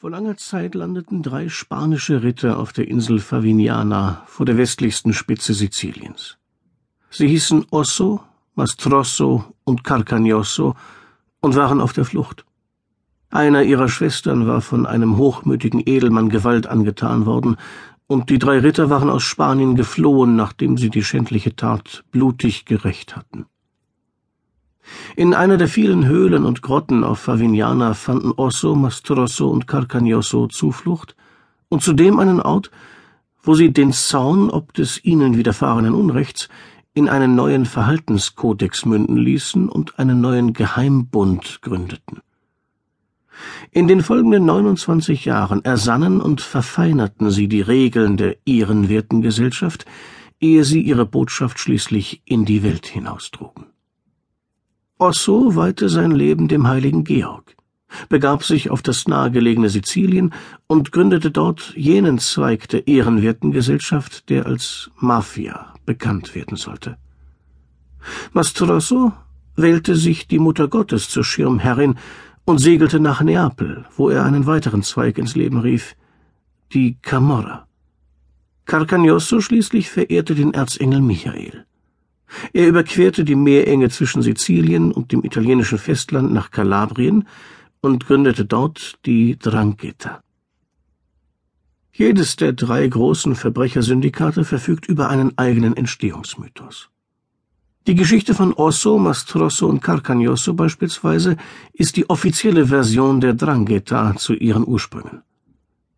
Vor langer Zeit landeten drei spanische Ritter auf der Insel Favignana vor der westlichsten Spitze Siziliens. Sie hießen Osso, Mastrosso und Carcagnosso und waren auf der Flucht. Einer ihrer Schwestern war von einem hochmütigen Edelmann Gewalt angetan worden, und die drei Ritter waren aus Spanien geflohen, nachdem sie die schändliche Tat blutig gerächt hatten. In einer der vielen Höhlen und Grotten auf Favignana fanden Osso, Mastrosso und Carcagnosso Zuflucht und zudem einen Ort, wo sie den Zaun ob des ihnen widerfahrenen Unrechts in einen neuen Verhaltenskodex münden ließen und einen neuen Geheimbund gründeten. In den folgenden 29 Jahren ersannen und verfeinerten sie die Regeln der ehrenwerten Gesellschaft, ehe sie ihre Botschaft schließlich in die Welt hinaustrugen. Osso weihte sein Leben dem heiligen Georg, begab sich auf das nahegelegene Sizilien und gründete dort jenen Zweig der ehrenwerten Gesellschaft, der als Mafia bekannt werden sollte. Mastrosso wählte sich die Mutter Gottes zur Schirmherrin und segelte nach Neapel, wo er einen weiteren Zweig ins Leben rief, die Camorra. Carcagnosso schließlich verehrte den Erzengel Michael. Er überquerte die Meerenge zwischen Sizilien und dem italienischen Festland nach Kalabrien und gründete dort die Drangheta. Jedes der drei großen Verbrechersyndikate verfügt über einen eigenen Entstehungsmythos. Die Geschichte von Osso, Mastrosso und Carcagnosso beispielsweise ist die offizielle Version der Drangheta zu ihren Ursprüngen.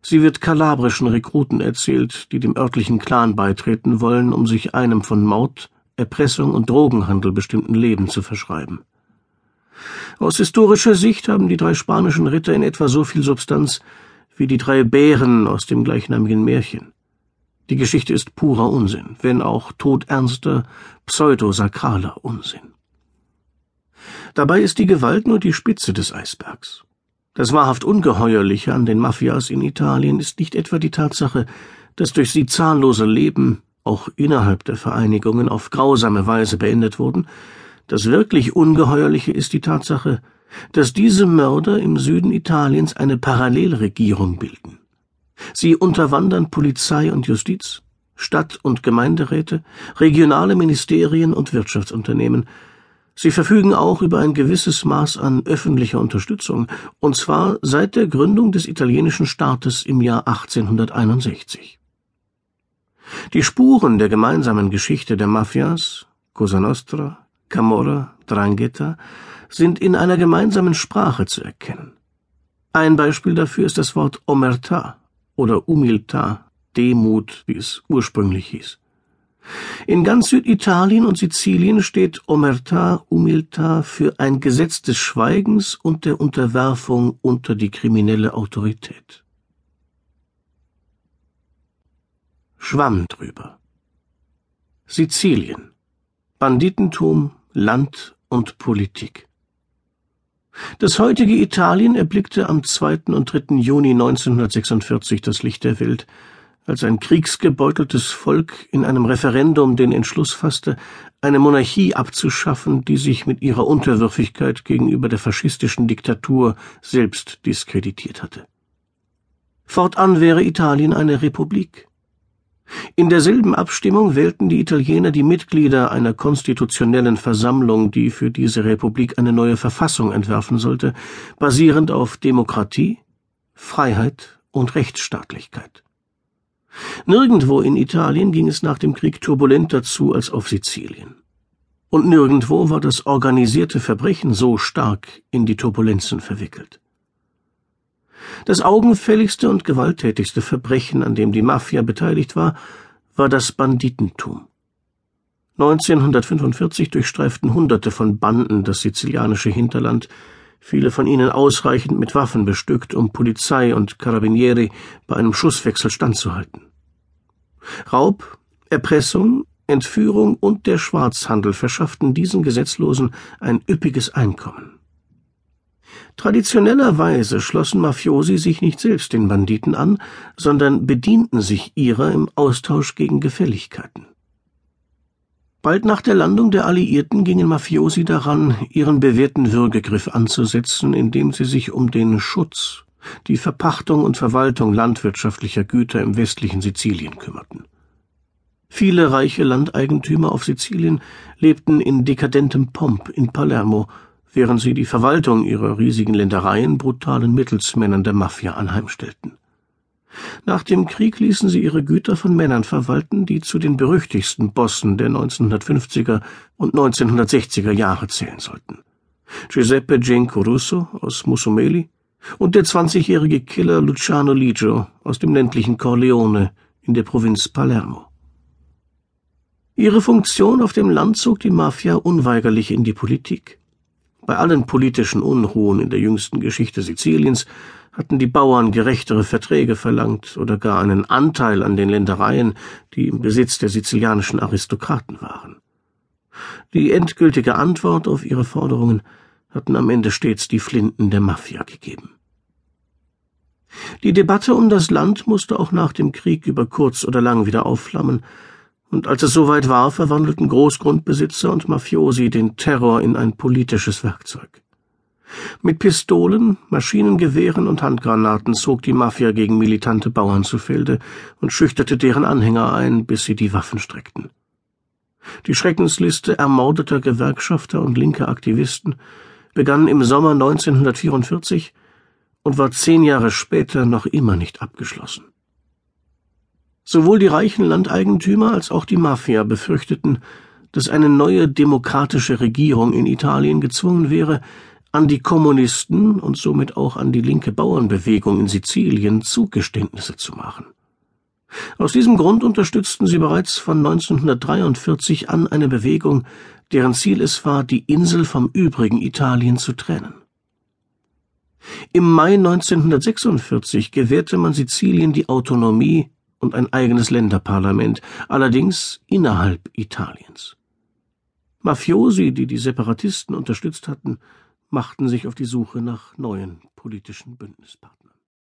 Sie wird kalabrischen Rekruten erzählt, die dem örtlichen Clan beitreten wollen, um sich einem von Mord, Erpressung und Drogenhandel bestimmten Leben zu verschreiben. Aus historischer Sicht haben die drei spanischen Ritter in etwa so viel Substanz wie die drei Bären aus dem gleichnamigen Märchen. Die Geschichte ist purer Unsinn, wenn auch todernster, pseudosakraler Unsinn. Dabei ist die Gewalt nur die Spitze des Eisbergs. Das wahrhaft Ungeheuerliche an den Mafias in Italien ist nicht etwa die Tatsache, dass durch sie zahllose Leben, auch innerhalb der Vereinigungen auf grausame Weise beendet wurden, das wirklich Ungeheuerliche ist die Tatsache, dass diese Mörder im Süden Italiens eine Parallelregierung bilden. Sie unterwandern Polizei und Justiz, Stadt- und Gemeinderäte, regionale Ministerien und Wirtschaftsunternehmen. Sie verfügen auch über ein gewisses Maß an öffentlicher Unterstützung, und zwar seit der Gründung des italienischen Staates im Jahr 1861. Die Spuren der gemeinsamen Geschichte der Mafias, Cosa Nostra, Camorra, Drangheta, sind in einer gemeinsamen Sprache zu erkennen. Ein Beispiel dafür ist das Wort Omerta oder Humiltà, Demut, wie es ursprünglich hieß. In ganz Süditalien und Sizilien steht Omerta, Humiltà für ein Gesetz des Schweigens und der Unterwerfung unter die kriminelle Autorität. Schwamm drüber. Sizilien. Banditentum, Land und Politik. Das heutige Italien erblickte am 2. und 3. Juni 1946 das Licht der Welt, als ein kriegsgebeuteltes Volk in einem Referendum den Entschluss fasste, eine Monarchie abzuschaffen, die sich mit ihrer Unterwürfigkeit gegenüber der faschistischen Diktatur selbst diskreditiert hatte. Fortan wäre Italien eine Republik. In derselben Abstimmung wählten die Italiener die Mitglieder einer konstitutionellen Versammlung, die für diese Republik eine neue Verfassung entwerfen sollte, basierend auf Demokratie, Freiheit und Rechtsstaatlichkeit. Nirgendwo in Italien ging es nach dem Krieg turbulenter zu als auf Sizilien. Und nirgendwo war das organisierte Verbrechen so stark in die Turbulenzen verwickelt. Das augenfälligste und gewalttätigste Verbrechen, an dem die Mafia beteiligt war, war das Banditentum. 1945 durchstreiften Hunderte von Banden das sizilianische Hinterland, viele von ihnen ausreichend mit Waffen bestückt, um Polizei und Carabinieri bei einem Schusswechsel standzuhalten. Raub, Erpressung, Entführung und der Schwarzhandel verschafften diesen Gesetzlosen ein üppiges Einkommen. Traditionellerweise schlossen Mafiosi sich nicht selbst den Banditen an, sondern bedienten sich ihrer im Austausch gegen Gefälligkeiten. Bald nach der Landung der Alliierten gingen Mafiosi daran, ihren bewährten Würgegriff anzusetzen, indem sie sich um den Schutz, die Verpachtung und Verwaltung landwirtschaftlicher Güter im westlichen Sizilien kümmerten. Viele reiche Landeigentümer auf Sizilien lebten in dekadentem Pomp in Palermo, während sie die Verwaltung ihrer riesigen Ländereien brutalen Mittelsmännern der Mafia anheimstellten. Nach dem Krieg ließen sie ihre Güter von Männern verwalten, die zu den berüchtigsten Bossen der 1950er und 1960er Jahre zählen sollten. Giuseppe Genco Russo aus Musumeli und der 20-jährige Killer Luciano Ligio aus dem ländlichen Corleone in der Provinz Palermo. Ihre Funktion auf dem Land zog die Mafia unweigerlich in die Politik. Bei allen politischen Unruhen in der jüngsten Geschichte Siziliens hatten die Bauern gerechtere Verträge verlangt oder gar einen Anteil an den Ländereien, die im Besitz der sizilianischen Aristokraten waren. Die endgültige Antwort auf ihre Forderungen hatten am Ende stets die Flinten der Mafia gegeben. Die Debatte um das Land musste auch nach dem Krieg über kurz oder lang wieder aufflammen, und als es soweit war, verwandelten Großgrundbesitzer und Mafiosi den Terror in ein politisches Werkzeug. Mit Pistolen, Maschinengewehren und Handgranaten zog die Mafia gegen militante Bauern zu Felde und schüchterte deren Anhänger ein, bis sie die Waffen streckten. Die Schreckensliste ermordeter Gewerkschafter und linker Aktivisten begann im Sommer 1944 und war zehn Jahre später noch immer nicht abgeschlossen. Sowohl die reichen Landeigentümer als auch die Mafia befürchteten, dass eine neue demokratische Regierung in Italien gezwungen wäre, an die Kommunisten und somit auch an die linke Bauernbewegung in Sizilien Zugeständnisse zu machen. Aus diesem Grund unterstützten sie bereits von 1943 an eine Bewegung, deren Ziel es war, die Insel vom übrigen Italien zu trennen. Im Mai 1946 gewährte man Sizilien die Autonomie und ein eigenes Länderparlament, allerdings innerhalb Italiens. Mafiosi, die die Separatisten unterstützt hatten, machten sich auf die Suche nach neuen politischen Bündnispartnern.